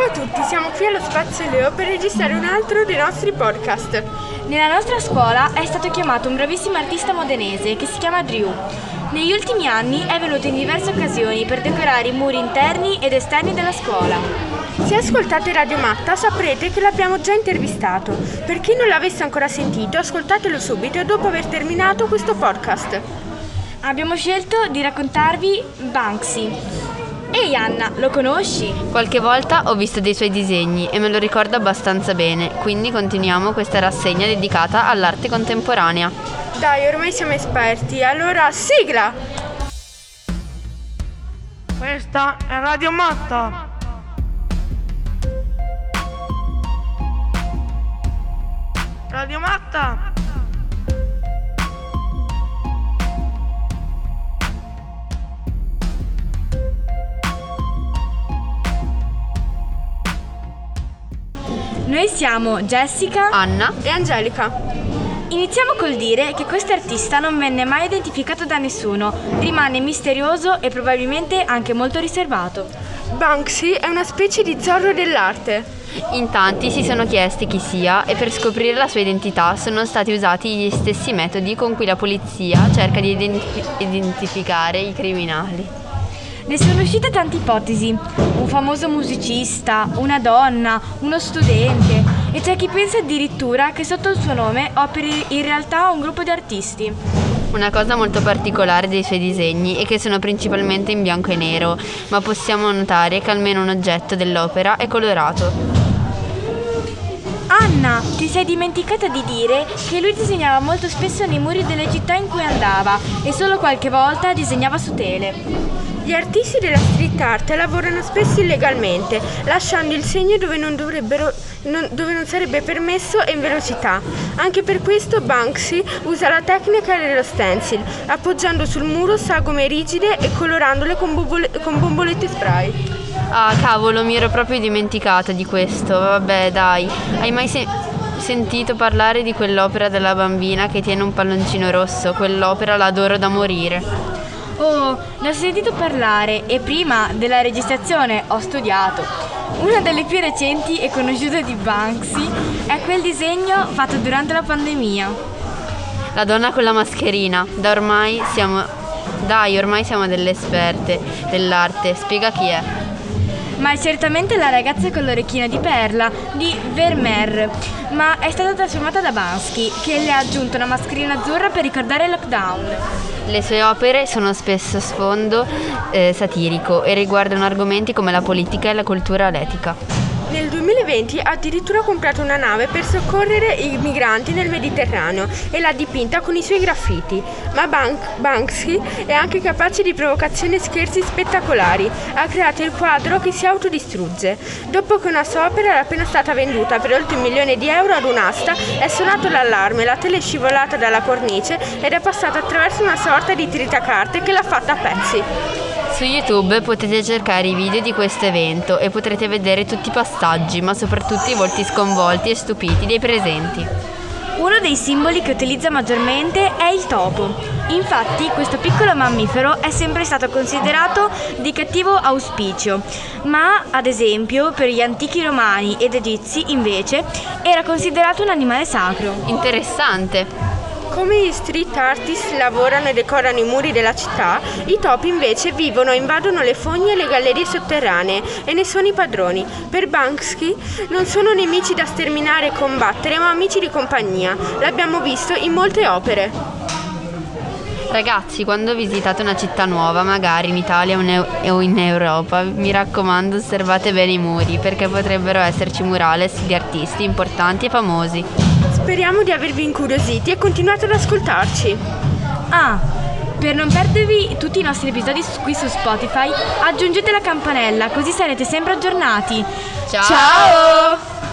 Ciao a tutti, siamo qui allo Spazio Leo per registrare un altro dei nostri podcast. Nella nostra scuola è stato chiamato un bravissimo artista modenese che si chiama Drew. Negli ultimi anni è venuto in diverse occasioni per decorare i muri interni ed esterni della scuola. Se ascoltate Radio Matta saprete che l'abbiamo già intervistato. Per chi non l'avesse ancora sentito, ascoltatelo subito dopo aver terminato questo podcast. Abbiamo scelto di raccontarvi Banksy. Ehi Anna, lo conosci? Qualche volta ho visto dei suoi disegni e me lo ricordo abbastanza bene, quindi continuiamo questa rassegna dedicata all'arte contemporanea. Dai, ormai siamo esperti, allora sigla! Questa è Radio Matta. Radio Matta. Noi siamo Jessica Anna, E Angelica. Iniziamo col dire che questo artista non venne mai identificato da nessuno, rimane misterioso e probabilmente anche molto riservato. Banksy è una specie di zorro dell'arte. in tanti si sono chiesti chi sia e per scoprire la sua identità sono stati usati gli stessi metodi con cui la polizia cerca di identifi- identificare i criminali. Ne sono uscite tante ipotesi, un famoso musicista, una donna, uno studente e c'è chi pensa addirittura che sotto il suo nome operi in realtà un gruppo di artisti. Una cosa molto particolare dei suoi disegni è che sono principalmente in bianco e nero, ma possiamo notare che almeno un oggetto dell'opera è colorato. Anna, ti sei dimenticata di dire che lui disegnava molto spesso nei muri delle città in cui andava e solo qualche volta disegnava su tele. Gli artisti della street art lavorano spesso illegalmente, lasciando il segno dove non, non- dove non sarebbe permesso e in velocità. Anche per questo Banksy usa la tecnica dello stencil, appoggiando sul muro sagome rigide e colorandole con, bombole- con bombolette spray. Ah, cavolo, mi ero proprio dimenticata di questo. Vabbè, dai. Hai mai se- sentito parlare di quell'opera della bambina che tiene un palloncino rosso? Quell'opera l'adoro da morire. Oh, ne ho sentito parlare e prima della registrazione ho studiato. Una delle più recenti e conosciute di Banksy è quel disegno fatto durante la pandemia. La donna con la mascherina. Da ormai siamo. Dai, ormai siamo delle esperte dell'arte. Spiega chi è. Ma è certamente la ragazza con l'orecchino di perla di Vermeer, ma è stata trasformata da Bansky, che le ha aggiunto una mascherina azzurra per ricordare il lockdown. Le sue opere sono spesso sfondo eh, satirico e riguardano argomenti come la politica e la cultura l'etica. Nel 2020 ha addirittura comprato una nave per soccorrere i migranti nel Mediterraneo e l'ha dipinta con i suoi graffiti. Ma Bank- Banksy è anche capace di provocazioni e scherzi spettacolari. Ha creato il quadro che si autodistrugge. Dopo che una sua opera era appena stata venduta per oltre un milione di euro ad un'asta, è suonato l'allarme, la tele è scivolata dalla cornice ed è passata attraverso una sorta di tritacarte che l'ha fatta a pezzi. Su YouTube potete cercare i video di questo evento e potrete vedere tutti i passaggi, ma soprattutto i volti sconvolti e stupiti dei presenti. Uno dei simboli che utilizza maggiormente è il topo. Infatti questo piccolo mammifero è sempre stato considerato di cattivo auspicio, ma ad esempio per gli antichi romani ed egizi invece era considerato un animale sacro. Interessante! Come gli street artist lavorano e decorano i muri della città, i topi invece vivono e invadono le fogne e le gallerie sotterranee e ne sono i padroni. Per Banksy non sono nemici da sterminare e combattere, ma amici di compagnia. L'abbiamo visto in molte opere. Ragazzi, quando visitate una città nuova, magari in Italia o in Europa, mi raccomando osservate bene i muri, perché potrebbero esserci murales di artisti importanti e famosi. Speriamo di avervi incuriositi e continuate ad ascoltarci. Ah, per non perdervi tutti i nostri episodi qui su Spotify, aggiungete la campanella così sarete sempre aggiornati. Ciao! Ciao!